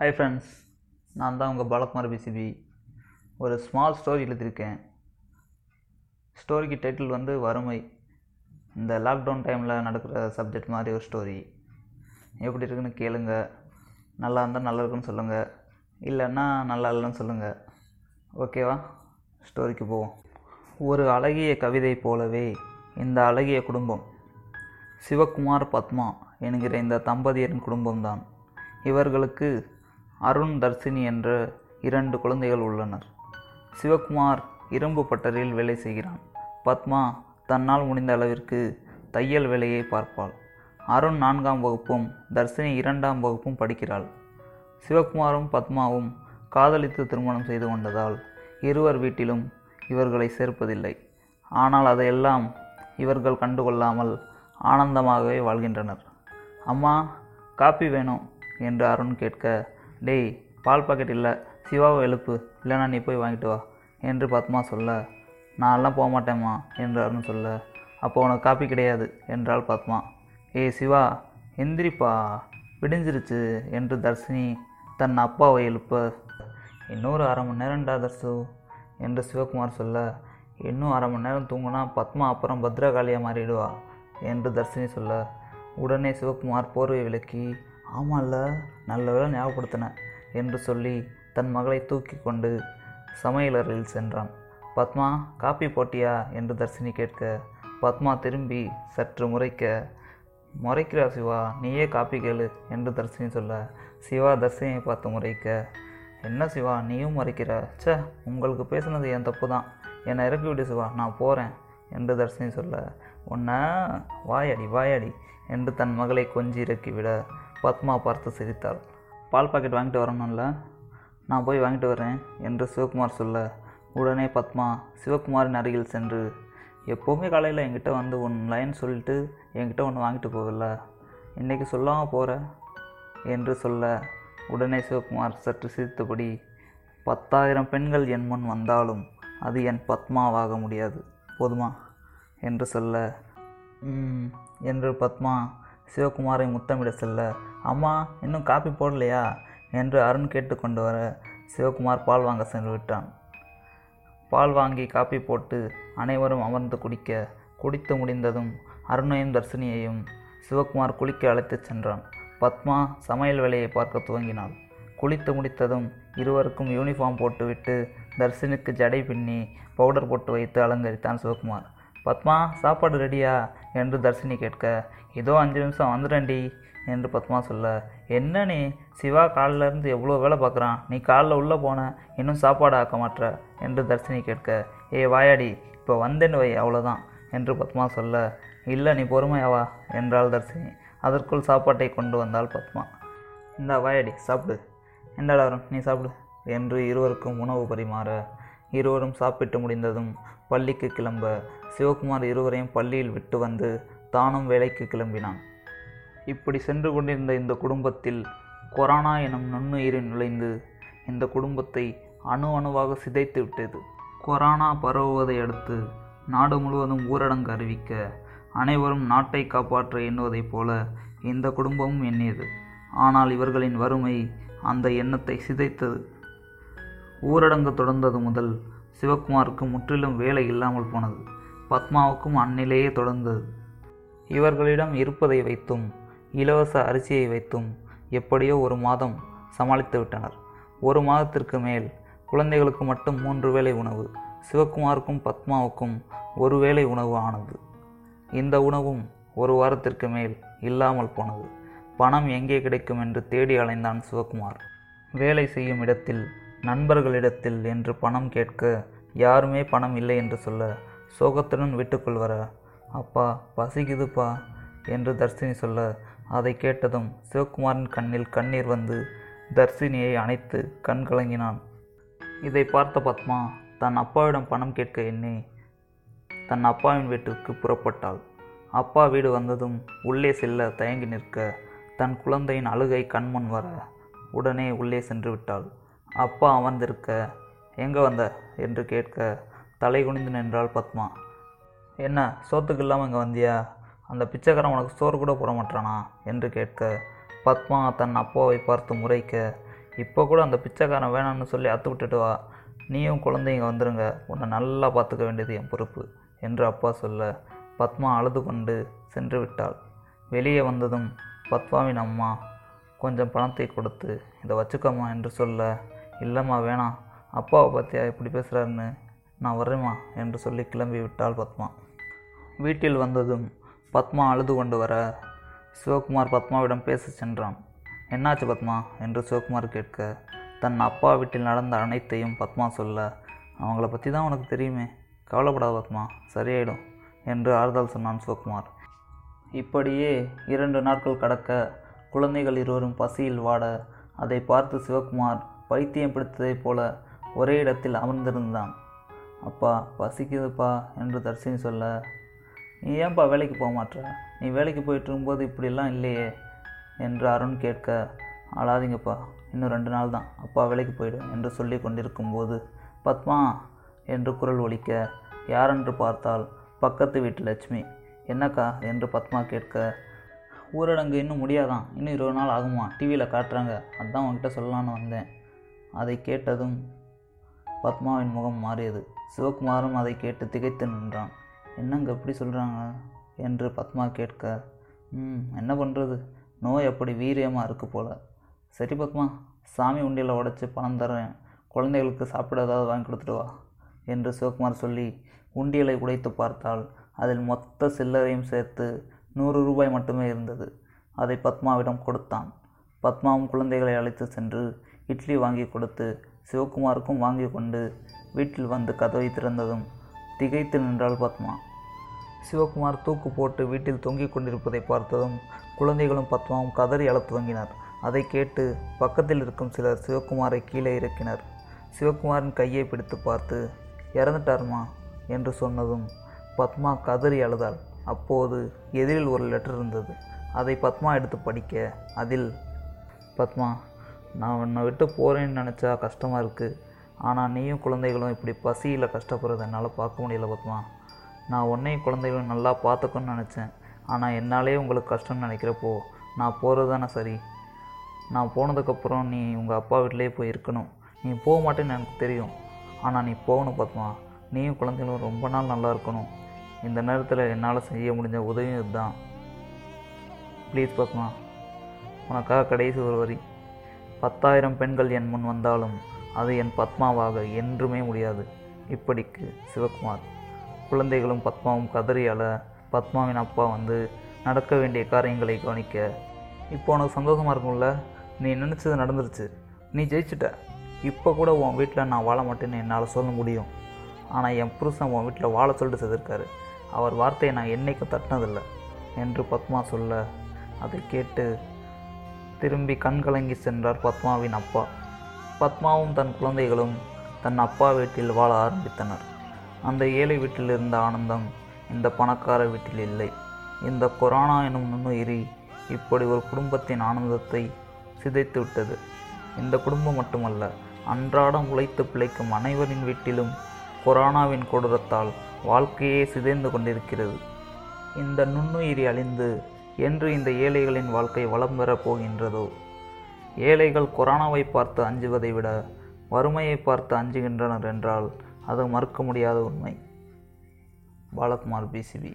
Hi friends நான் தான் உங்கள் பாலகுமார் பிசிபி ஒரு ஸ்மால் ஸ்டோரி எழுதியிருக்கேன். ஸ்டோரிக்கு டைட்டில் வந்து வறுமை. இந்த லாக்டவுன் டைமில் நடக்கிற சப்ஜெக்ட் மாதிரி ஒரு ஸ்டோரி எப்படி இருக்குன்னு கேளுங்க. நல்லா இருந்தால் நல்லா இருக்குன்னு சொல்லுங்கள் இல்லைன்னா நல்லா இல்லைன்னு சொல்லுங்கள் ஓகேவா ஸ்டோரிக்கு போவோம். ஒரு அழகிய கவிதை போலவே இந்த அழகிய குடும்பம். சிவகுமார் பத்மா என்கிற இந்த தம்பதியரின் குடும்பம்தான். இவர்களுக்கு அருண் தர்சினி என்ற இரண்டு குழந்தைகள் உள்ளனர். சிவகுமார் இரும்பு பட்டறையில் வேலை செய்கிறான். பத்மா தன்னால் முடிந்த அளவிற்கு தையல் வேலையை பார்ப்பாள். அருண் நான்காம் வகுப்பும் தர்சினி இரண்டாம் வகுப்பும் படிக்கிறாள். சிவகுமாரும் பத்மாவும் காதலித்து திருமணம் செய்து கொண்டதால் இருவர் வீட்டிலும் இவர்களை சேர்ப்பதில்லை. ஆனால் அதையெல்லாம் இவர்கள் கண்டுகொள்ளாமல் ஆனந்தமாகவே வாழ்கின்றனர். அம்மா காப்பி வேணும் என்று அருண் கேட்க டேய் பால் பாக்கெட் இல்லை சிவாவை எழுப்பு இல்லைனா நீ போய் வாங்கிட்டு வா என்று பத்மா சொல்ல. நான்லாம் போக மாட்டேம்மா என்று அருண் சொல்ல. அப்போ உனக்கு காப்பி கிடையாது என்றாள் பத்மா. ஏய் சிவா எந்திரிப்பா விடிஞ்சிருச்சு என்று தர்ஷினி தன் அப்பாவை எழுப்ப. இன்னொரு அரை மணி நேரம்டா தர்சு என்று சிவகுமார் சொல்ல. இன்னும் அரை மணி நேரம் தூங்கினா பத்மா அப்புறம் பத்ரகாளியாக மாறிடுவா என்று தர்ஷினி சொல்ல. உடனே சிவகுமார் போர்வை விலக்கி ஆமாம்ல நல்ல வேளை ஞாபகப்படுத்தின என்று சொல்லி தன் மகளை தூக்கி கொண்டு சமையலறையில் சென்றான். பத்மா காப்பி போட்டியா? என்று தர்சினி கேட்க பத்மா திரும்பி சற்று முறைக்க முறைக்கிறா சிவா நீயே காப்பி கேளு என்று தர்சினி சொல்ல சிவா தர்சினியை பார்த்து முறைக்க என்ன சிவா நீயும் மறைக்கிற? ச்சே உங்களுக்கு பேசுனது என் தப்பு தான் என்னை இறக்கி விடு சிவா நான் போகிறேன் என்று தர்சினி சொல்ல உன்னை வாயடி வாயடி என்று தன் மகளை கொஞ்சி இறக்கிவிட பத்மா பார்த்து சிரித்தாள். பால் பாக்கெட் வாங்கிட்டு வரணும்ல? நான் போய் வாங்கிட்டு வரேன் என்று சிவகுமார் சொல்ல உடனே பத்மா சிவகுமாரின் அருகில் சென்று எப்போவுமே காலையில் என்கிட்ட வந்து உன் லைன் சொல்லிட்டு என்கிட்ட ஒன்று வாங்கிட்டு போகல. இன்றைக்கி சொல்லாமல் போகிற என்று சொல்ல உடனே சிவகுமார் சற்று சிரித்தபடி பத்தாயிரம் பெண்கள் என் முன் வந்தாலும் அது என் பத்மாவாக முடியாது. போதுமா? என்று சொல்ல என்று பத்மா சிவகுமாரை முத்தமிட செல்ல அம்மா இன்னும் காப்பி போடலையா? என்று அருண் கேட்டுக்கொண்டு வர சிவகுமார் பால் வாங்க சென்று விட்டான். பால் வாங்கி காப்பி போட்டு அனைவரும் அமர்ந்து குடிக்க குடித்து முடிந்ததும் அருணையும் தர்ஷினியையும் சிவகுமார் குளிக்க அழைத்துச் சென்றான். பத்மா சமையல் வேலையை பார்க்க துவங்கினாள். குளித்து முடித்ததும் இருவருக்கும் யூனிஃபார்ம் போட்டுவிட்டு தர்ஷினிக்கு ஜடை பின்னி பவுடர் போட்டு வைத்து அலங்கரித்தான் சிவகுமார். பத்மா சாப்பாடு ரெடியா? என்று தர்ஷினி கேட்க ஏதோ அஞ்சு நிமிஷம் வந்துடண்டி என்று பத்மா சொல்ல என்ன நீ? சிவா காலில் இருந்து எவ்வளோ வேலை பார்க்குறான்? நீ காலில் உள்ளே போன இன்னும் சாப்பாடு ஆக்க மாட்டுற என்று தர்ஷினி கேட்க ஏ வாயாடி இப்போ வந்தேன்னு வை அவ்வளோதான் என்று பத்மா சொல்ல இல்லை நீ பொறுமையாவா என்றாள் தர்ஷினி அதற்குள் சாப்பாட்டை கொண்டு வந்தாள் பத்மா. இந்த வாயாடி சாப்பிடு. இந்தாடா வரும் நீ சாப்பிடு என்று இருவருக்கும் உணவு பரிமாற இருவரும் சாப்பிட்டு முடிந்ததும் பள்ளிக்கு கிளம்ப சிவகுமார் இருவரையும் பள்ளியில் விட்டு வந்து தானும் வேலைக்கு கிளம்பினான். இப்படி சென்று கொண்டிருந்த இந்த குடும்பத்தில் கொரோனா எனும் நுண்ணுயிரில் நுழைந்து இந்த குடும்பத்தை அணு அணுவாக சிதைத்து விட்டது. கொரோனா பரவுவதை அடுத்து நாடு முழுவதும் ஊரடங்கு அறிவிக்க அனைவரும் நாட்டை காப்பாற்ற எண்ணுவதைப் போல இந்த குடும்பமும் எண்ணியது. ஆனால் இவர்களின் வறுமை அந்த எண்ணத்தை சிதைத்தது. ஊரடங்கு தொடர்ந்தது முதல் சிவகுமாருக்கு முற்றிலும் வேலை இல்லாமல் போனது. பத்மாவுக்கும் அந்நிலையே தொடர்ந்தது. இவர்களிடம் இருப்பதை வைத்தும் இலவச அரிசியை வைத்தும் எப்படியோ ஒரு மாதம் சமாளித்து விட்டனர். ஒரு மாதத்திற்கு மேல் குழந்தைகளுக்கு மட்டும் மூன்று வேளை உணவு சிவகுமாருக்கும் பத்மாவுக்கும் ஒரு வேளை உணவு ஆனது. இந்த உணவும் ஒரு வாரத்திற்கு மேல் இல்லாமல் போனது. பணம் எங்கே கிடைக்கும் என்று தேடி அலைந்தான் சிவகுமார். வேலை செய்யும் இடத்தில் நண்பர்களிடத்தில் என்று பணம் கேட்க யாருமே பணம் இல்லை என்று சொல்ல சோகத்துடன் வீட்டுக்குள் வர அப்பா பசிக்குதுப்பா என்று தர்ஷினி சொல்ல அதை கேட்டதும் சிவகுமாரின் கண்ணில் கண்ணீர் வந்து தர்ஷினியை அணைத்து கண் கலங்கினான். இதை பார்த்த பத்மா தன் அப்பாவிடம் பணம் கேட்க எண்ணி தன் அப்பாவின் வீட்டிற்கு புறப்பட்டாள். அப்பா வீடு வந்ததும் உள்ளே செல்ல தயங்கி நிற்க தன் குழந்தையின் அழுகை கண்முன் வர உடனே உள்ளே சென்று விட்டாள். அப்பா அமர்ந்திருக்க எங்கே வந்த? என்று கேட்க தலை குனிந்து நின்றாள் பத்மா. என்ன சோத்துக்கு இல்லாமல் இங்கே வந்தியா? அந்த பிச்சைக்காரன் உனக்கு சோறு கூட போட மாட்டானா? என்று கேட்க பத்மா தன் அப்பாவை பார்த்து முறைக்க இப்போ கூட அந்த பிச்சைக்காரன் வேணாம்னு சொல்லி அத்து விட்டுட்டு வா. நீயும் குழந்தைங்க வந்துருங்க. உன்னை நல்லா பார்த்துக்க வேண்டியது என் பொறுப்பு என்று அப்பா சொல்ல பத்மா அழுது கொண்டு சென்று விட்டாள். வெளியே வந்ததும் பத்மாவின் அம்மா கொஞ்சம் பணத்தை கொடுத்து இதை வச்சுக்கோமா என்று சொல்ல இல்லைம்மா வேணாம். அப்பாவை பார்த்தியா இப்படி பேசுகிறாருன்னு நான் வர்றேம்மா என்று சொல்லி கிளம்பி விட்டாள் பத்மா. வீட்டில் வந்ததும் பத்மா அழுது கொண்டு வர சிவகுமார் பத்மாவிடம் பேச சென்றான். என்னாச்சு பத்மா? என்று சிவகுமார் கேட்க தன் அப்பா வீட்டில் நடந்த அனைத்தையும் பத்மா சொல்ல. அவங்கள பற்றி தான் உனக்கு தெரியுமே. கவலைப்படாத பத்மா சரியாயிடும் என்று ஆறுதல் சொன்னான் சிவகுமார். இப்படியே இரண்டு நாட்கள் கடக்க குழந்தைகள் இருவரும் பசியில் வாட அதை பார்த்து சிவகுமார் பைத்தியம் பிடித்ததைப் போல ஒரே இடத்தில் அமர்ந்திருந்தான். அப்பா பசிக்குதுப்பா என்று தர்சினி சொல்ல நீ ஏன்பா வேலைக்கு போக மாட்ற நீ வேலைக்கு போயிட்டு இருக்கும்போது இப்படிலாம் இல்லையே என்று அருண் கேட்க அழாதீங்கப்பா இன்னும் ரெண்டு நாள் தான். அப்பா வேலைக்கு போயிடும் என்று சொல்லி கொண்டிருக்கும்போது பத்மா என்று குரல் ஒலிக்க யாரென்று பார்த்தால் பக்கத்து வீட்டு லட்சுமி. என்னக்கா? என்று பத்மா கேட்க ஊரடங்கு இன்னும் முடியாதான். இன்னும் இருபது நாள் ஆகுமா? டிவியில் காட்டுறாங்க. அதான் உங்ககிட்ட சொல்லலான்னு வந்தேன். அதை கேட்டதும் பத்மாவின் முகம் மாறியது. சிவகுமாரும் அதை கேட்டு திகைத்து நின்றான். என்னங்க எப்படி சொல்கிறாங்க என்று பத்மா கேட்க ம் என்ன பண்ணுறது நோய் அப்படி வீரியமாக இருக்கு போல. சரி பத்மா சாமி உண்டியில் உடைச்சி பணம் தரேன் குழந்தைகளுக்கு சாப்பிட ஏதாவது வாங்கி கொடுத்துட்டு வா என்று சிவகுமார் சொல்லி உண்டியலை உடைத்து பார்த்தால் அதில் மொத்த சில்லறையும் சேர்த்து நூறு ரூபாய் மட்டுமே இருந்தது. அதை பத்மாவிடம் கொடுத்தான். பத்மாவும் குழந்தைகளை அழைத்து சென்று இட்லி வாங்கி கொடுத்து சிவகுமாருக்கும் வாங்கி கொண்டு வீட்டில் வந்து கதவை திறந்ததும் திகைத்து நின்றாள் பத்மா. சிவகுமார் தூக்கு போட்டு வீட்டில் தொங்கிக் கொண்டிருப்பதை பார்த்ததும் குழந்தைகளும் பத்மாவும் கதறி அழத் துவங்கினார் அதை கேட்டு பக்கத்தில் இருக்கும் சிலர் சிவகுமாரை கீழே இறக்கினர். சிவகுமாரின் கையை பிடித்து பார்த்து இறந்துட்டாருமா? என்று சொன்னதும் பத்மா கதறி அழுதாள். அப்போது எதிரில் ஒரு லெட்டர் இருந்தது. அதை பத்மா எடுத்து படிக்க அதில் பத்மா நான் உன்னை விட்டு போகிறேன்னு நினச்சா கஷ்டமாக இருக்குது ஆனால் நீயும் குழந்தைகளும் இப்படி பசியில் கஷ்டப்படுறத என்னால் பார்க்க முடியல பத்மா. நான் உன்னையும் குழந்தைகளும் நல்லா பார்த்துக்கணும்னு நினச்சேன். ஆனால் என்னாலே உங்களுக்கு கஷ்டம்னு நினைக்கிறப்போ நான் போகிறது தானே சரி. நான் போனதுக்கப்புறம் நீ உங்கள் அப்பா வீட்டிலேயே போய் இருக்கணும். நீ போக மாட்டேன்னு எனக்கு தெரியும். ஆனால் நீ போகணும் பத்மா. நீயும் குழந்தைகளும் ரொம்ப நாள் நல்லா இருக்கணும். இந்த நேரத்தில் என்னால் செய்ய முடிஞ்ச உதவியும் இதுதான். ப்ளீஸ் பத்மா. உனக்காக கடைசி ஒரு வரி. பத்தாயிரம் பெண்கள் என் முன் வந்தாலும் அது என் பத்மாவாக என்றுமே முடியாது. இப்படிக்கு சிவகுமார். குழந்தைகளும் பத்மாவும் கதறி அழ பத்மாவின் அப்பா வந்து நடக்க வேண்டிய காரியங்களை கவனிக்க இப்போ உனக்கு சந்தோஷமாக இருக்கும்ல? நீ நினச்சது நடந்துருச்சு. நீ ஜெயிச்சிட்ட. இப்போ கூட உன் வீட்டில் நான் வாழ மாட்டேன்னு என்னால் சொல்ல முடியும். ஆனால் என் புருஷன் உன் வீட்டில் வாழ சொல்லிட்டு செய்திருக்காரு அவர் வார்த்தையை நான் என்னைக்கும் தட்டினதில்லை என்று பத்மா சொல்ல அதை கேட்டு திரும்பி கண் கலங்கி சென்றார் பத்மாவின் அப்பா. பத்மாவும் தன் குழந்தைகளும் தன் அப்பா வீட்டில் வாழ ஆரம்பித்தனர். அந்த ஏழை வீட்டில் இருந்த ஆனந்தம் இந்த பணக்கார வீட்டில் இல்லை. இந்த கொரோனா எனும் நுண்ணுயிரி இப்படி ஒரு குடும்பத்தின் ஆனந்தத்தை சிதைத்து விட்டது. இந்த குடும்பம் மட்டுமல்ல அன்றாடம் உழைத்து பிழைக்கும் அனைவரின் வீட்டிலும் கொரோனாவின் கொடூரத்தால் வாழ்க்கையே சிதைந்து கொண்டிருக்கிறது. இந்த நுண்ணுயிரி அழிந்து என்று இந்த ஏழைகளின் வாழ்க்கை வளம் பெறப் போகின்றதோ? ஏழைகள் கொரோனாவை பார்த்து அஞ்சுவதை விட வறுமையை பார்த்து அஞ்சுகின்றனர் என்றால் அது மறுக்க முடியாத உண்மை. பாலகுமார் பிசிபி